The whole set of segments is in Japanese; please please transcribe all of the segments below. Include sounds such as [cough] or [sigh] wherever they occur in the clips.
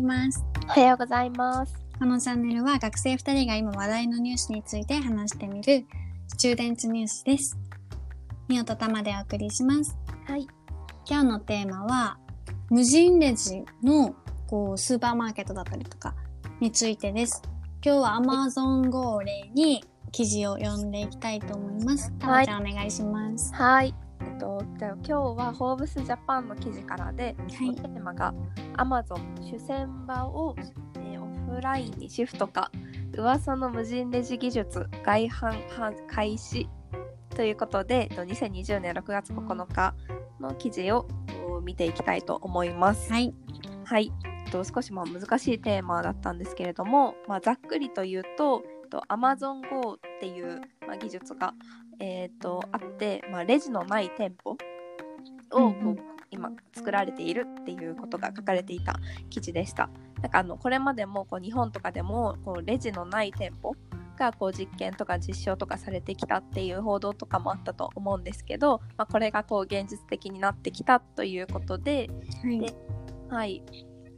います。おはようございます。このチャンネルは学生2人が今話題のニュースについて話してみるスチューデンツニュースです。みおとたまでお送りします。はい。今日のテーマは無人レジのこうスーパーマーケットだったりとかについてです。今日は Amazon を例に記事を読んでいきたいと思います。たまちゃんお願いします。はい。えっと、じゃあ今日はホーブスジャパンの記事からで、はいテーマが Amazon 主戦場を、えーオフラインにシフトか噂の無人レジ技術外販販開始ということで、えっと2020年6月9日の記事をお見ていきたいと思います。はい。はい、えっと少しまあ難しいテーマだったんですけれども、まあ、ざっくりと言うと、えっと Amazon Go っていう、まあ、技術が、えー、とあって、まあ、レジのない店舗をこう今作られているっていうことが書かれていた記事でした。なんかあのこれまでもこう日本とかでもこうレジのない店舗がこう実験とか実証とかされてきたっていう報道とかもあったと思うんですけど、まあ、これがこう現実的になってきたということで、はい。ではい。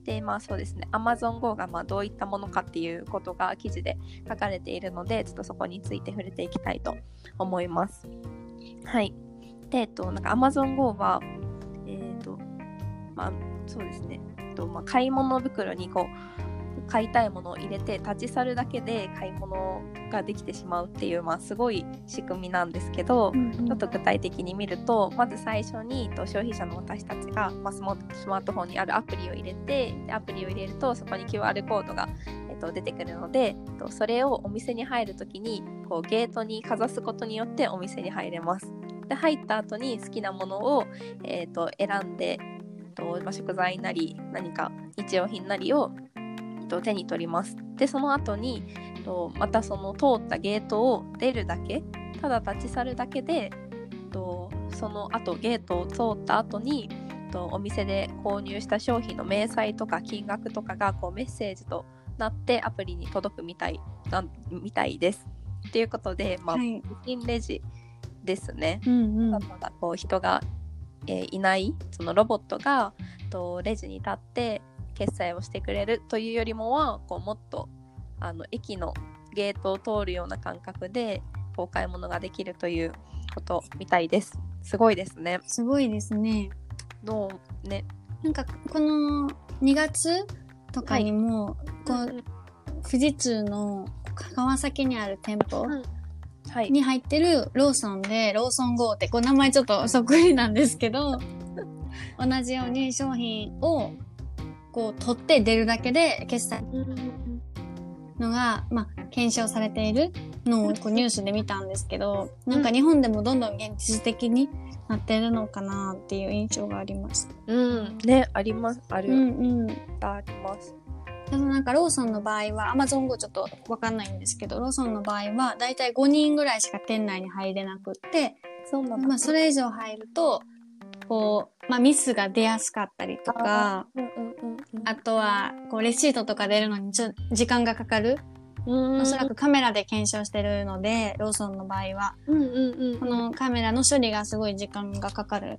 で、まあそうですね、Amazon Go がまあどういったものかっていうことが記事で書かれているので、ちょっとそこについて触れていきたいと思います。はい。で、えっと、なんか Amazon Go は、えっ、と、まあそうですね、えっとまあ、買い物袋にこう、買いたいものを入れて立ち去るだけで買い物ができてしまうっていう、まあ、すごい仕組みなんですけど、うんうんちょっと具体的に見るとまず最初にと消費者の私たちが、まあ、スマートフォンにあるアプリを入れてでアプリを入れるとそこに QR コードが、えっと、出てくるので、えっと、それをお店に入るときにこうゲートにかざすことによってお店に入れます。で入った後に好きなものを、えっと選んで、えっとまあ、食材なり何か日用品なりを、と手に取ります。でその後に、とまたその通ったゲートを出るだけただ立ち去るだけで、と、その後ゲートを通った後に、と、お店で購入した商品の明細とか金額とかがこうメッセージとなってアプリに届くみたいなんみたいです。ということで、まあはい。無人レジですね。うんうん。ただこう人が、えーいないそのロボットがとレジに立って決済をしてくれるというよりもはこうもっとあの駅のゲートを通るような感覚でこう買い物ができるということみたいです。すごいですね。すごいですね。どうね？なんかこの2月とかにも、こう富士通の川崎にある店舗。に入ってるローソンでローソン GO ってこう名前ちょっとそっくりなんですけど [laughs] 同じように商品をこう取って出るだけで決済のが、まあ、検証されているのをこうニュースで見たんですけどなんか日本でもどんどん現実的になってるのかなっていう印象があります。うん。ね、あります。ある。うんうんあります。ただなんかローソンの場合は Amazon Go ちょっとわかんないんですけどローソンの場合はだいたい5人ぐらいしか店内に入れなくって、そう。まあ、それ以上入るとこう、まあ、ミスが出やすかったりとか。あとはこうレシートとか出るのにちょ時間がかかるうんおそらくカメラで検証してるのでローソンの場合は。このカメラの処理がすごい時間がかかる。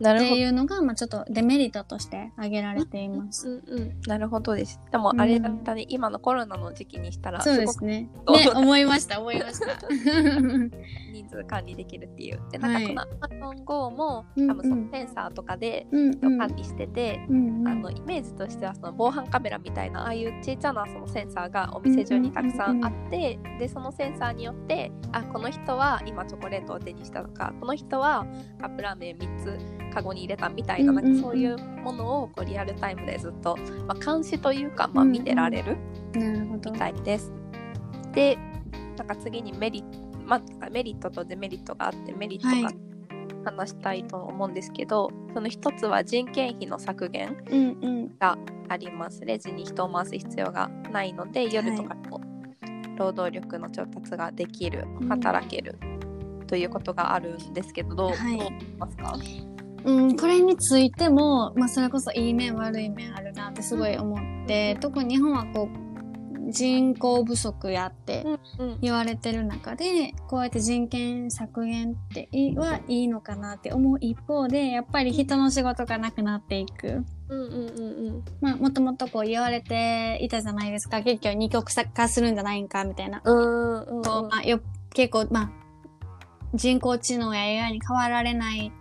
っていうのが、まあ、ちょっとデメリットとして挙げられています。うんうん、なるほどです。でもあれだったね、今のコロナの時期にしたらそうすごくですね。ね、思いました、思いました。[laughs] 人数管理できるっていう。で、はいなんかこの Amazon Go も、うん多分そのセンサーとかでうんうん管理してて、うんうんあのイメージとしてはその防犯カメラみたいなああいう小さなそのセンサーがお店中にたくさんあって、でそのセンサーによってあこの人は今チョコレートを手にしたとかこの人はカップラーメン3つカゴに入れたみたいな,、なんかそういうものをこうリアルタイムでずっと、まあ、監視というか、まあ、見てられるみ。たいです。でなんか次にメリット、まあ、メリットとデメリットがあってメリットがはい話したいと思うんですけど、その一つは人件費の削減。があります。レジに人を回す必要がないので、夜とかにも労働力の調達ができる、うん働けるということがあるんですけど、どう思いますか？うん、これについても、まあ、それこそいい面悪い面あるなってすごい思って、特に日本はこう人口不足やってうん言われてる中で、こうやって人権削減っていいはいいのかなって思う一方で、やっぱり人の仕事がなくなっていく。うんうんうんまあ、もともとこう言われていたじゃないですか。結局二極化するんじゃないんか、みたいな。うんうんこうまあ、よ結構、まあ、人工知能や AI に変わられない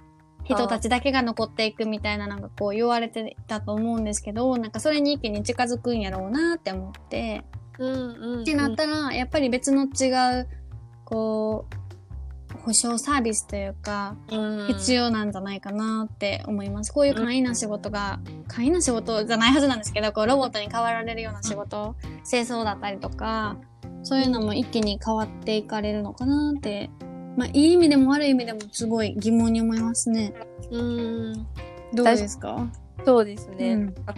人たちだけが残っていくみたいななんかこう言われてたと思うんですけど、なんかそれに一気に近づくんやろうなって思って、うんうんってなったら、やっぱり別の違う、こう、保証サービスというか、必要なんじゃないかなって思います。こういう簡易な仕事が、簡易な仕事じゃないはずなんですけど、こうロボットに変わられるような仕事、清掃だったりとか、そういうのも一気に変わっていかれるのかなって、まあいい意味でも悪い意味でもすごい疑問に思いますね。うん。どうですか？そうですね、うん。あ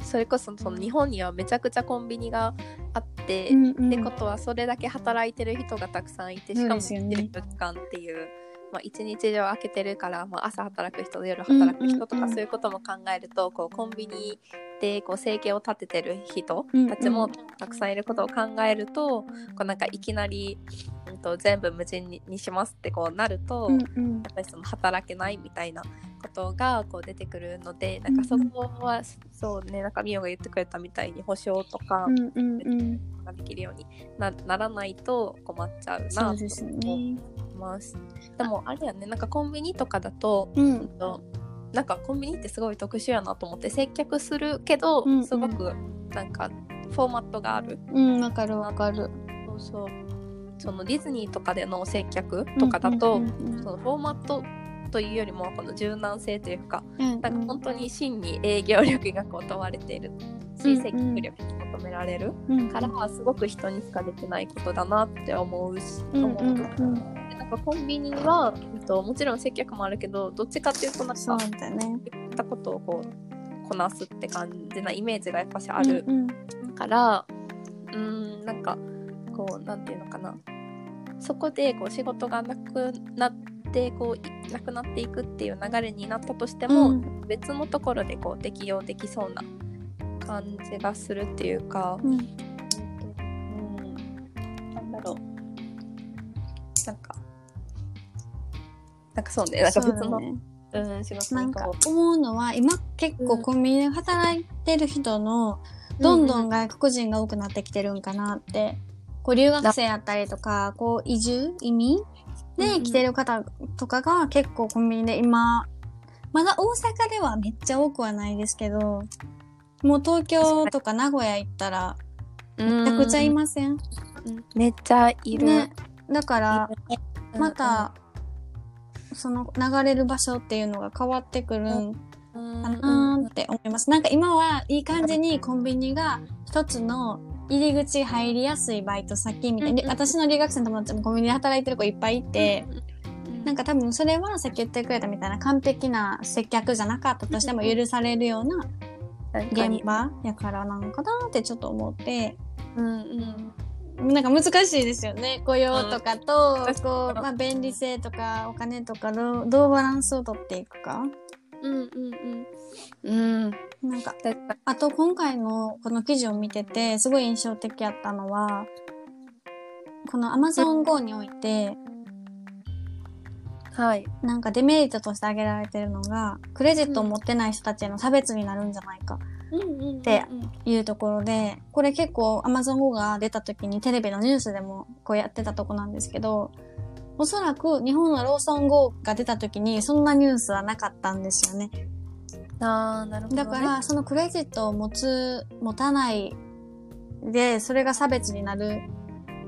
それこそその日本にはめちゃくちゃコンビニがあって、うんうん。ってことはそれだけ働いてる人がたくさんいてしかもそうですよね。24時間っていう、まあ、一日中開けてるから、まあ、朝働く人と夜働く人とかそういうことも考えるとこうコンビニでこう生計を立ててる人たちもたくさんいることを考えるとこうなんかいきなり、うん、と全部無人ににしますってこうなると。うんうんやっぱりその働けないみたいなことがこう出てくるのでなんかそこは、そうねなんかミオが言ってくれたみたいに保証とかうんうんうん。ができるようになならないと困っちゃうなと思ね。います。でもあれやねなんかコンビニとかだと,、うん。となんかコンビニってすごい特殊やなと思って接客するけど、うんうんすごくなんかフォーマットがある。うん、わかるわかる。そうそうそのディズニーとかでの接客とかだと、うんうんうんそのフォーマットというよりもこの柔軟性というかうんなんか本当に真に営業力がこう問われているし、うんうん接客力が求められるうんからすごく人にしかできないことだなって思うし、うん思ううん。うん。でなんかコンビニは、えっと、もちろん接客もあるけどどっちかっていうとなんそうかだね。言ったことをこうこなすって感じなイメージがやっぱしある。うんからうーんなんかこうなんていうのかな。そこでこう仕事がなくなってこういなくなっていくっていう流れになったとしても、うん。別のところでこう適用できそうな感じがするっていうか、うん。うん、なんだろう。なんかなんかそうね。なんか別のそうん、仕事なんか思うのは、今結構コンビニで働いてる人の、どんどん外国人が多くなってきてるんかなって。こう留学生やったりとか、こう移住移民で来てる方とかが結構コンビニで今、まだ大阪ではめっちゃ多くはないですけど、もう東京とか名古屋行ったらうんめちゃくちゃいません？うんめっちゃいる。ね。だから、うんまた、その流れる場所っていうのが変わってくるんうんかなーって思います。なんか今はいい感じにコンビニが一つの入り口入りやすいバイト先みたいな。でうんうん。私の留学生の友達もコンビニで働いてる子いっぱいいて、なんか多分それはさっき言ってくれたみたいな完璧な接客じゃなかったとしても許されるような現場やからなのかなってちょっと思って、うんうん。なんか難しいですよね。雇用とかと、うん。こう、まあ便利性とかお金とかどうどうバランスをとっていくか。うんうんうん。うん。なんかあと今回のこの記事を見ててすごい印象的やったのはこの Amazon Go においてはい。なんかデメリットとして挙げられてるのがクレジットを持ってない人たちへの差別になるんじゃないかでいうところでこれ結構 Amazon Go が出た時にテレビのニュースでもこうやってたとこなんですけどおそらく日本のローソン GO が出た時にそんなニュースはなかったんですよね。ああなるほど、ね、だから、そのクレジットを持つ、持たないで、それが差別になる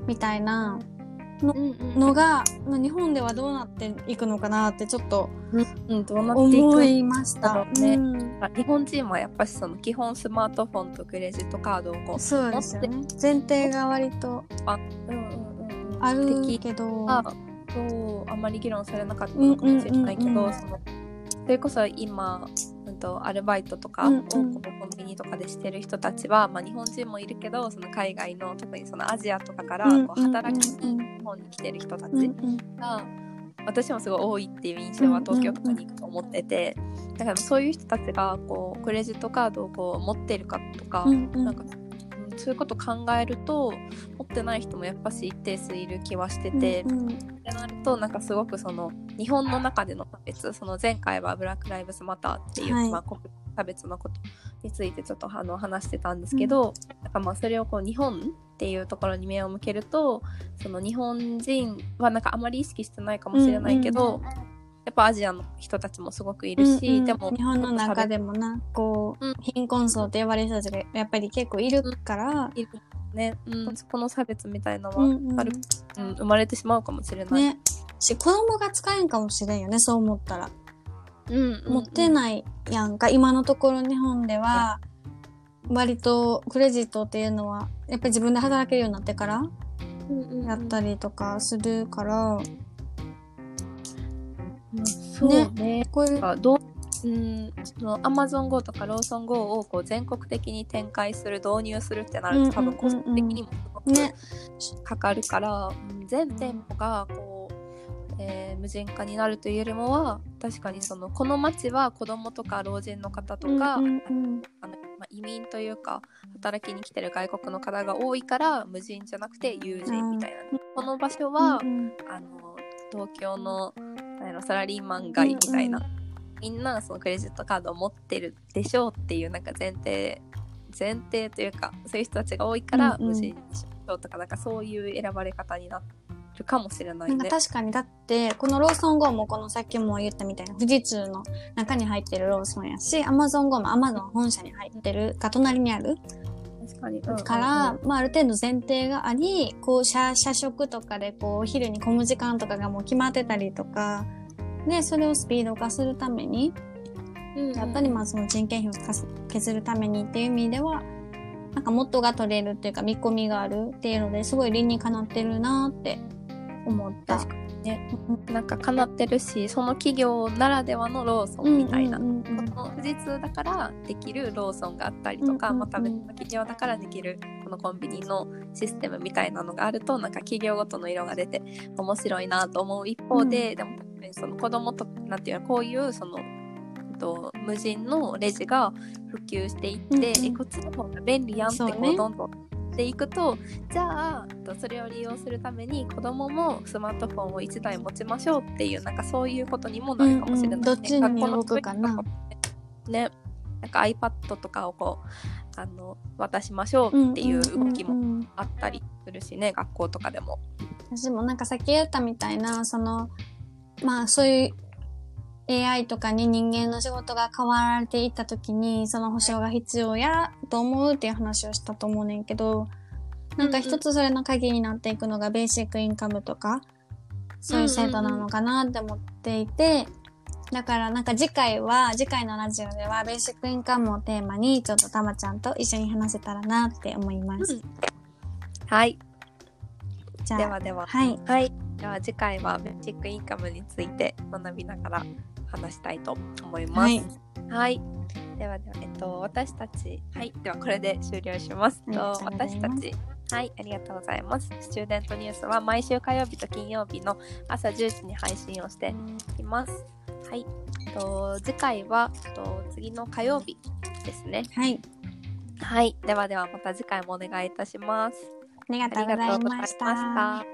みたいなうんうんのが、日本ではどうなっていくのかなってちょっとうんどうなっていく思いました。ね。うん。日本人はやっぱりその基本スマートフォンとクレジットカードをこそうですよね。前提が割とう、うんうんうんうん、ある的けど、がそうあんまり議論されなかったのかもしれないけど、うんうんうんうん。そのそれこそ今、うん、とアルバイトとかをうん。うんこうコンビニとかでしてる人たちは、まあ、日本人もいるけどその海外の特にそのアジアとかからこう働きに日本に来てる人たちうんうん。が、私もすごい多いっていう印象は東京とかに行くと思ってて、だからそういう人たちがこうクレジットカードをこう持ってるかとか、うんうん。なんか、うんそういうこと考えると持ってない人もやっぱし一定数いる気はしてて、うんうん。ってなるとなんかすごくその日本の中での差別その前回はブラック・ライブズ・マターっていう、はい。まあ、国民差別のことについてちょっとあの話してたんですけど、なんかまあそれをこう日本っていうところに目を向けるとその日本人はなんかあまり意識してないかもしれないけど、やっぱアジアの人たちもすごくいるし、うんうん。でも日本の中でもなこう、うん。貧困層って呼ばれる人たちがやっぱり結構いるから、いるね、うん、そこの差別みたいなのは、うんうん。生まれてしまうかもしれない。ね。し子供が使えんかもしれんよねそう思ったら、うん持ってい、ないやんか。今のところ日本では割とクレジットっていうのはやっぱり自分で働けるようになってからうんうんうん。やったりとかするから、うんそうねこういうかどううん、そのアマゾン GO とかローソン GO をこう全国的に展開する導入するってなると多分コスト的にもすごくね。かかるから、うん全店舗がこう、えー無人化になるというよりもは確かにそのこの町は子供とか老人の方とか、あのまあ、移民というか働きに来てる外国の方が多いから無人じゃなくて友人みたいな、この場所は、あの東京のなんやろサラリーマン街みたいな、うんみんなそのクレジットカードを持ってるでしょうっていうなんか前提前提というかそういう人たちが多いからうんうん。無人にしようとかなんかそういう選ばれ方になるかもしれないなんかね。確かにだってこのローソン GO もこのさっきも言ったみたいな富士通の中に入ってるローソンやしアマゾン GO もアマゾン本社に入ってるが隣にある確かから、まあ、ある程度前提がありこう社社食とかでこうお昼に混む時間とかがもう決まってたりとかでそれをスピード化するためにうんうん。やっぱりまあその人件費を削るためにっていう意味ではなんか元が取れるっていうか見込みがあるっていうのですごい理にかなってるなって思った。確かにね。なんかかなってるしその企業ならではのローソンみたいな、うんうんの富士通だからできるローソンがあったりとか、うんうんうん。また別の企業だからできるこのコンビニのシステムみたいなのがあるとなんか企業ごとの色が出て面白いなと思う一方で、でも確かにその子供となんていうのこういうそのえっと無人のレジが普及していって、うんこっちの方が便利やんってこそうね。うどんどんしていくとじゃあえっとそれを利用するために子供もスマートフォンを1台持ちましょうっていうなんかそういうことにもなるかもしれない、ね。うんうん。どっちに動くかな。ねなんか iPad とかをこうあの渡しましょうっていう動きもうんうんうん。うんあったりするしね、学校とかでも。私もなんかさっき言ったみたいなそのまあそういう AI とかに人間の仕事が変わられていった時にその保証が必要やと思うっていう話をしたと思うねんけどなんか一つそれの鍵になっていくのがベーシックインカムとかそういう制度なのかなって思っていて、だからなんか次回は次回のラジオではベーシックインカムをテーマにちょっとたまちゃんと一緒に話せたらなって思います。はい。じゃあではでは。はい。はい。では次回はベーシックインカムについて学びながら話したいと思います。はい。はい。ではでは、えっと、私たち、はい。では、これで終了します。と私たち、はい。ありがとうございます。スチューデントニュースは毎週火曜日と金曜日の朝10時に配信をしています。はい。と、次回は、と、次の火曜日ですね。はい。はい。ではでは、また次回もお願いいたします。ありがとうございまし。た。